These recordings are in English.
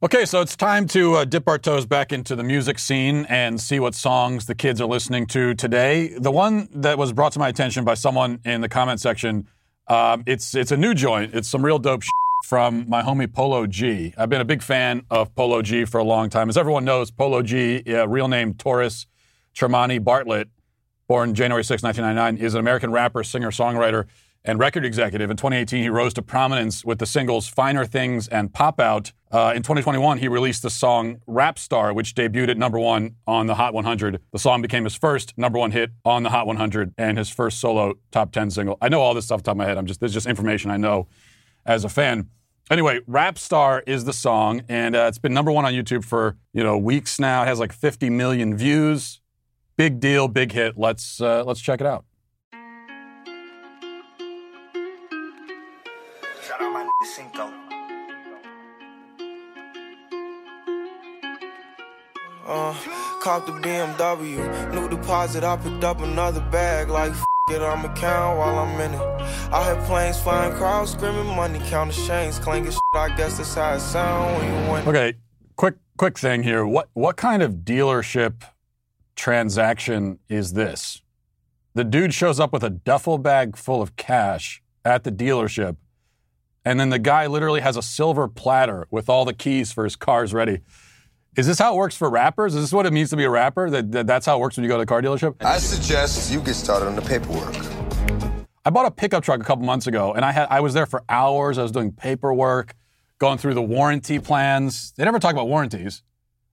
Okay, so it's time to uh, dip our toes back into the music scene and see what songs the kids are listening to today. The one that was brought to my attention by someone in the comment section, um, it's it's a new joint. It's some real dope from my homie Polo G. I've been a big fan of Polo G for a long time. As everyone knows, Polo G, uh, real name Taurus Tremani Bartlett, born January 6, 1999, is an American rapper, singer, songwriter and record executive. In 2018, he rose to prominence with the singles Finer Things and Pop Out. Uh, in 2021, he released the song Rapstar, which debuted at number one on the Hot 100. The song became his first number one hit on the Hot 100 and his first solo top 10 single. I know all this stuff off top of my head. I'm just, this is just information I know as a fan. Anyway, Rapstar is the song, and uh, it's been number one on YouTube for you know weeks now. It has like 50 million views. Big deal, big hit. Let's uh, let's check it out. Cinco. Uh, cop the BMW, new deposit. I picked up another bag. Like f- it, I'ma count while I'm in it. I had planes flying, crowds screaming, money counting chains, clanking shit. I guess that's how it sound when you win. Okay, quick, quick thing here. What what kind of dealership transaction is this? The dude shows up with a duffel bag full of cash at the dealership and then the guy literally has a silver platter with all the keys for his cars ready. Is this how it works for rappers? Is this what it means to be a rapper? That, that that's how it works when you go to a car dealership? I suggest you get started on the paperwork. I bought a pickup truck a couple months ago, and I had I was there for hours. I was doing paperwork, going through the warranty plans. They never talk about warranties,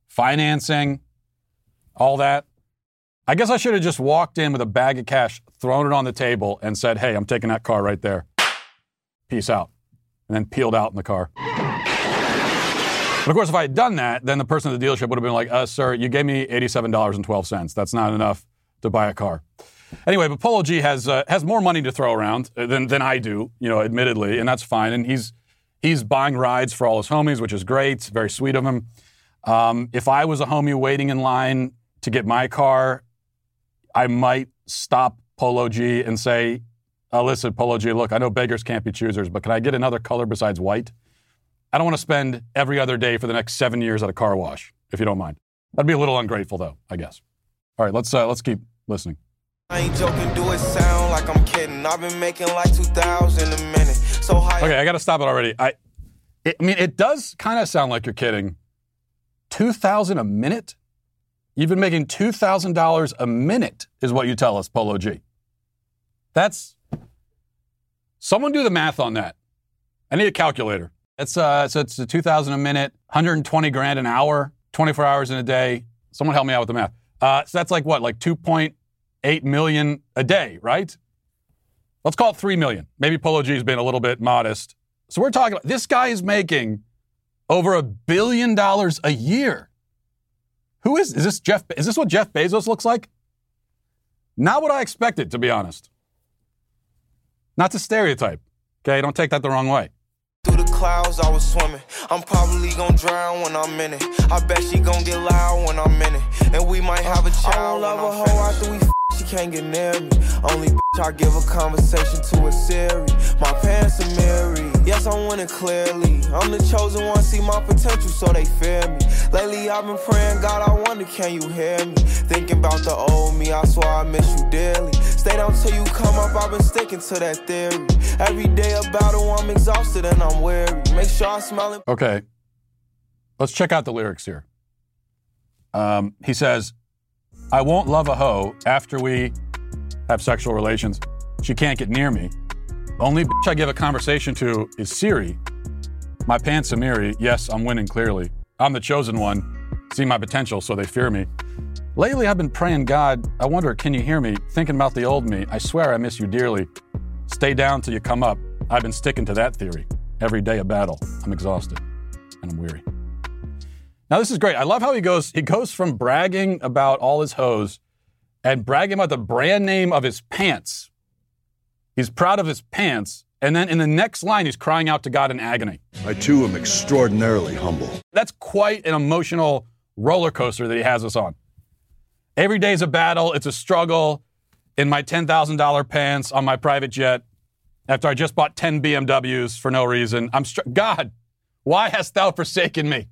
financing, all that. I guess I should have just walked in with a bag of cash, thrown it on the table, and said, "Hey, I'm taking that car right there. Peace out." And then peeled out in the car. But of course, if I had done that, then the person at the dealership would have been like, uh, sir, you gave me $87.12. That's not enough to buy a car. Anyway, but Polo G has uh, has more money to throw around than, than I do, you know, admittedly, and that's fine. And he's he's buying rides for all his homies, which is great. very sweet of him. Um, if I was a homie waiting in line to get my car, I might stop Polo G and say, uh, listen, Polo G, look, I know beggars can't be choosers, but can I get another color besides white? I don't want to spend every other day for the next seven years at a car wash, if you don't mind. That'd be a little ungrateful, though, I guess. All right, let's uh, let's keep listening. I ain't joking, do it sound like I'm kidding. I've been making like 2,000 a minute. So high. Okay, I got to stop it already. I, it, I mean, it does kind of sound like you're kidding. 2,000 a minute? You've been making $2,000 a minute, is what you tell us, Polo G. That's Someone do the math on that. I need a calculator. It's uh, so it's a 2,000 a minute, 120 grand an hour, 24 hours in a day. Someone help me out with the math. Uh, so that's like what, like 2.8 million a day, right? Let's call it 3 million. Maybe Polo G's been a little bit modest. So we're talking about this guy is making over a billion dollars a year. Who is is this Jeff is this what Jeff Bezos looks like? Not what I expected, to be honest. Not to stereotype. Okay, don't take that the wrong way. Through the clouds, I was swimming. I'm probably gonna drown when I'm in it. I bet she gonna get loud when I'm in it. And we might have a child. I don't love a hoe after we f- she can't get near me. Only bitch I give a conversation to a Siri. My pants Amiri. Yes, I'm winning clearly. I'm the chosen one, see my potential, so they fear me. Lately, I've been praying, God, I wonder, can you hear me? Thinking about the old me, I swear I miss you dearly. Stay down till you come up, I've been sticking to that theory. Every day a battle, I'm exhausted and I'm weary. Make sure I smile. And- okay, let's check out the lyrics here. Um, he says, I won't love a hoe after we have sexual relations. She can't get near me. The Only bitch I give a conversation to is Siri. My pants Amiri. Yes, I'm winning clearly. I'm the chosen one. See my potential, so they fear me. Lately, I've been praying, God, I wonder, can you hear me? Thinking about the old me. I swear I miss you dearly. Stay down till you come up. I've been sticking to that theory. Every day a battle. I'm exhausted and I'm weary. Now this is great. I love how he goes. He goes from bragging about all his hoes and bragging about the brand name of his pants He's proud of his pants. And then in the next line, he's crying out to God in agony. I too am extraordinarily humble. That's quite an emotional roller coaster that he has us on. Every day's a battle, it's a struggle in my $10,000 pants on my private jet after I just bought 10 BMWs for no reason. I'm str- God, why hast thou forsaken me?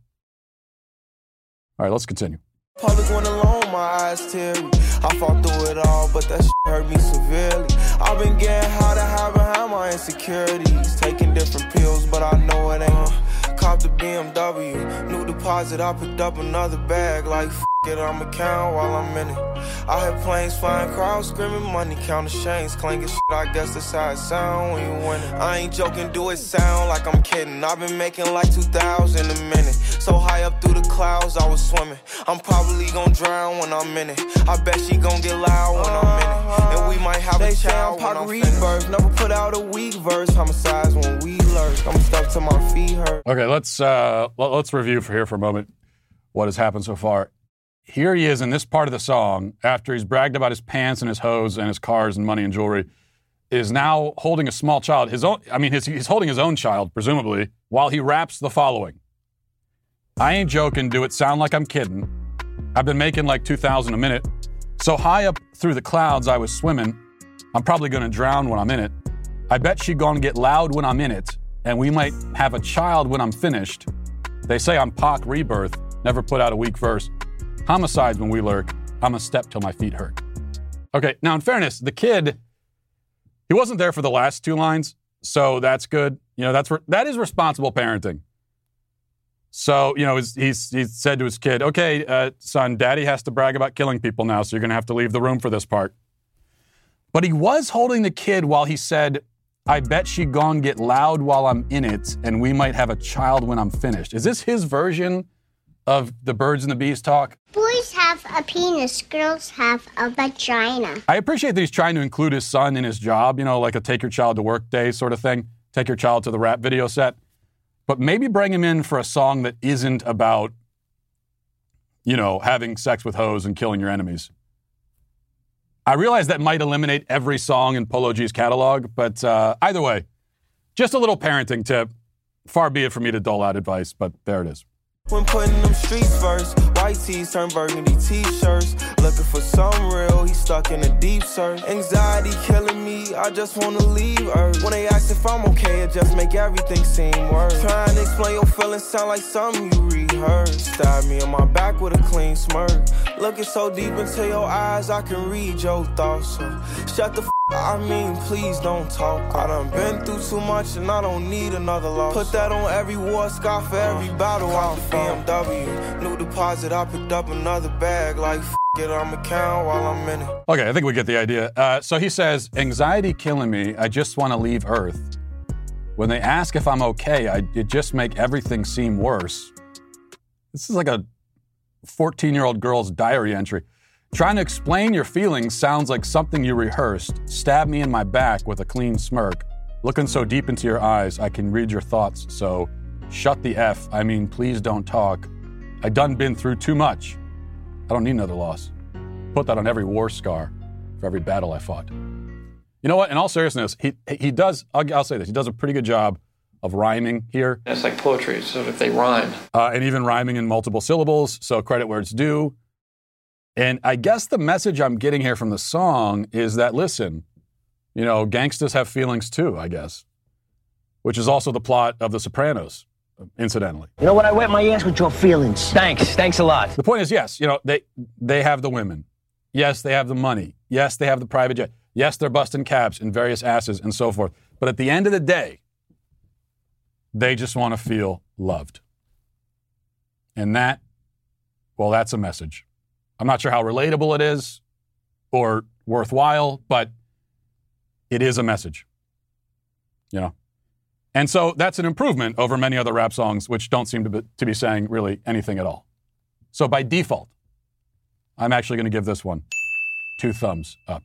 All right, let's continue. Public went alone, my eyes teary. I fought through it all, but that hurt me severely. I've been getting high to hide behind my insecurities. Taking different pills, but I know it ain't. Copped a BMW, new deposit, I picked up another bag. Like, f it, I'ma count while I'm in it. I hear planes flying, crowds screaming, money counting chains, clanking shit. I guess that's how it sound when you winning. I ain't joking, do it sound like I'm kidding. I've been making like 2,000 a minute. So high up through the clouds, I was swimming. I'm probably gonna drown when I'm in it. I bet she gon' get loud when I'm in it. And we might have They a say child I'm when I'm Reverse, never put out a weak verse. Homicides when we lurk. I'm stuck to my feet hurt. Okay, let's uh, let's review for here for a moment what has happened so far. Here he is in this part of the song after he's bragged about his pants and his hose and his cars and money and jewelry. Is now holding a small child, his own. I mean, his, he's holding his own child, presumably, while he raps the following. I ain't joking. Do it sound like I'm kidding? I've been making like 2,000 a minute. So high up through the clouds, I was swimming. I'm probably gonna drown when I'm in it. I bet she gonna get loud when I'm in it, and we might have a child when I'm finished. They say I'm Pac rebirth, never put out a weak verse. Homicides when we lurk, I'm a step till my feet hurt. Okay, now in fairness, the kid, he wasn't there for the last two lines, so that's good. You know, that's re- that is responsible parenting. So, you know, he's, he's, he said to his kid, okay, uh, son, daddy has to brag about killing people now, so you're going to have to leave the room for this part. But he was holding the kid while he said, I bet she gon' get loud while I'm in it, and we might have a child when I'm finished. Is this his version of the birds and the bees talk? Boys have a penis, girls have a vagina. I appreciate that he's trying to include his son in his job, you know, like a take your child to work day sort of thing, take your child to the rap video set. But maybe bring him in for a song that isn't about, you know, having sex with hoes and killing your enemies. I realize that might eliminate every song in Polo G's catalog, but uh, either way, just a little parenting tip. Far be it for me to dole out advice, but there it is. When putting them streets first, white tees turn burgundy t-shirts. Looking for some real, he stuck in a deep search. Anxiety killing me, I just wanna leave Earth. When they ask if I'm okay, it just make everything seem worse. Trying to explain your feelings sound like something you rehearsed. Stab me on my back with a clean smirk. Looking so deep into your eyes, I can read your thoughts. So shut the I mean, please don't talk. I done been through too much and I don't need another loss. Put that on every war scar for every battle I BMW. New deposit, I picked up another bag. Like, f it, I'ma count while I'm in it. Okay, I think we get the idea. Uh, so he says, Anxiety killing me, I just want to leave Earth. When they ask if I'm okay, I, it just make everything seem worse. This is like a 14 year old girl's diary entry. Trying to explain your feelings sounds like something you rehearsed. Stab me in my back with a clean smirk. Looking so deep into your eyes, I can read your thoughts. So shut the F. I mean, please don't talk. I done been through too much. I don't need another loss. Put that on every war scar for every battle I fought. You know what? In all seriousness, he he does. I'll, I'll say this. He does a pretty good job of rhyming here, It's like poetry, so if they rhyme. uh, and even rhyming in multiple syllables. So credit where it's due. And I guess the message I'm getting here from the song is that listen, you know, gangsters have feelings too. I guess, which is also the plot of The Sopranos, incidentally. You know what? I wet my ass with your feelings. Thanks. Thanks a lot. The point is, yes, you know, they they have the women. Yes, they have the money. Yes, they have the private jet. Yes, they're busting caps and various asses and so forth. But at the end of the day, they just want to feel loved. And that, well, that's a message. I'm not sure how relatable it is or worthwhile, but it is a message. You know? And so that's an improvement over many other rap songs, which don't seem to be, to be saying really anything at all. So by default, I'm actually going to give this one two thumbs up.